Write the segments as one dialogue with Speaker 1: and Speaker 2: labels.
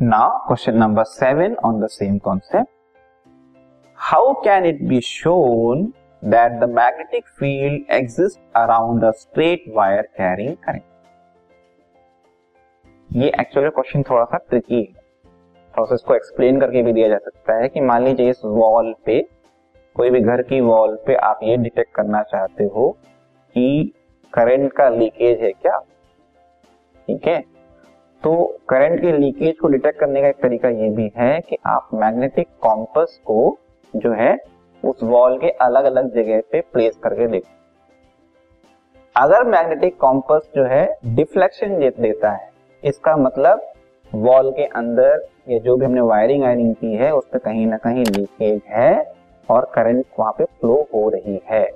Speaker 1: Now, question number seven on the same concept. How can it be shown that the magnetic field exists around a straight wire carrying current? ये actually question थोड़ा सा tricky है थोड़ा सा इसको explain करके भी दिया जा सकता है कि मान लीजिए इस वॉल पे कोई भी घर की वॉल पे आप ये डिटेक्ट करना चाहते हो कि करंट का लीकेज है क्या ठीक है तो करंट के लीकेज को डिटेक्ट करने का एक तरीका ये भी है कि आप मैग्नेटिक कॉम्पस को जो है, उस वॉल के अलग अलग जगह पे प्लेस करके देखो। अगर मैग्नेटिक कॉम्पस जो है डिफ्लेक्शन देता है, इसका मतलब वॉल के अंदर या जो भी हमने वायरिंग आयरिंग की है, उस पर कहीं ना कहीं लीकेज है और करंट वहाँ पे फ्लो हो रही है।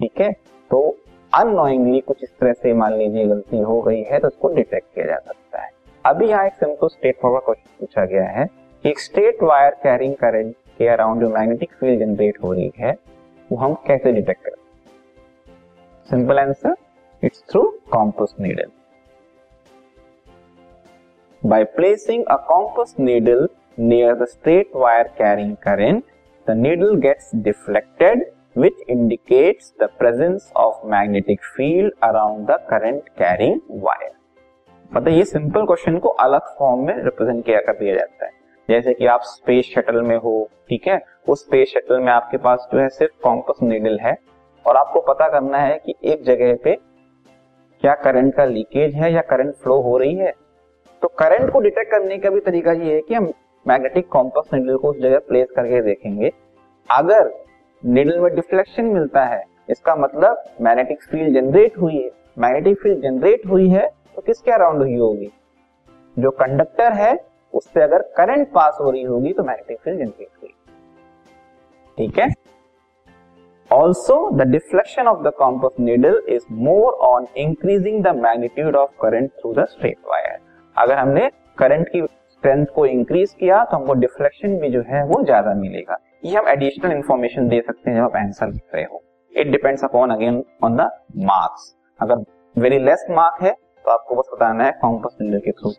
Speaker 1: ठीक है? तो अनोइंगली कुछ इस तरह से मान लीजिए गलती हो गई है तो उसको डिटेक्ट किया जा सकता है। अभी यहाँ एक सिंपल स्ट्रेट फॉरवर्ड क्वेश्चन पूछा गया है कि एक स्ट्रेट वायर कैरिंग करंट के अराउंड जो मैग्नेटिक फ़ील्ड जनरेट हो रही है, वो हम कैसे डिटेक्ट करें simple answer it's through compass needle by placing a compass needle near the straight wire carrying current the needle gets deflected which indicates the presence of magnetic field around the current carrying wire. मतलब ये simple question को अलग form में represent किया कर दिया जाता है। जैसे कि आप स्पेस शटल में हो, ठीक है? उस स्पेस शटल में आपके पास जो है सिर्फ़ कॉम्पस नीडल है और आपको पता करना है कि एक जगह पे क्या करंट का लीकेज है या करंट फ्लो हो रही है। तो करंट को डिटेक्ट करने का भी तरीका ये है कि हम मैग्नेटिक कॉम्पस नीडल को उस जगह प्लेस करके देखेंगे। अगर निडल में डिफ्लेक्शन मिलता है। इसका मतलब मैग्नेटिक फ़ील्ड जनरेट हुई है। मैग्नेटिक फ़ील्ड जनरेट हुई है तो किसके अराउंड हुई होगी? जो कंडक्टर है, उससे अगर करंट पास हो रही होगी तो मैग्नेटिक फ़ील्ड जनरेट हुई। ठीक है? Also the deflection of the compass needle is more on increasing the magnitude of current through the straight wire अगर हमने करंट की स्ट्रेंथ को इंक्रीज किया तो हमको डिफ्लेक्शन भी जो है, वो ज़्यादा मिलेगा। ये हम एडिशनल इन्फॉर्मेशन दे सकते हैं जब आप आंसर लिख रहे हो। It depends upon again on the marks अगर वेरी लेस मार्क है तो आपको बस बताना है कॉम्पस नीडल के थ्रू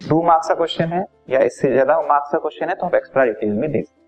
Speaker 1: टू मार्क्स का क्वेश्चन है, या इससे ज़्यादा मार्क्स का क्वेश्चन है तो आप एक्स्ट्रा डिटेल में दे सकते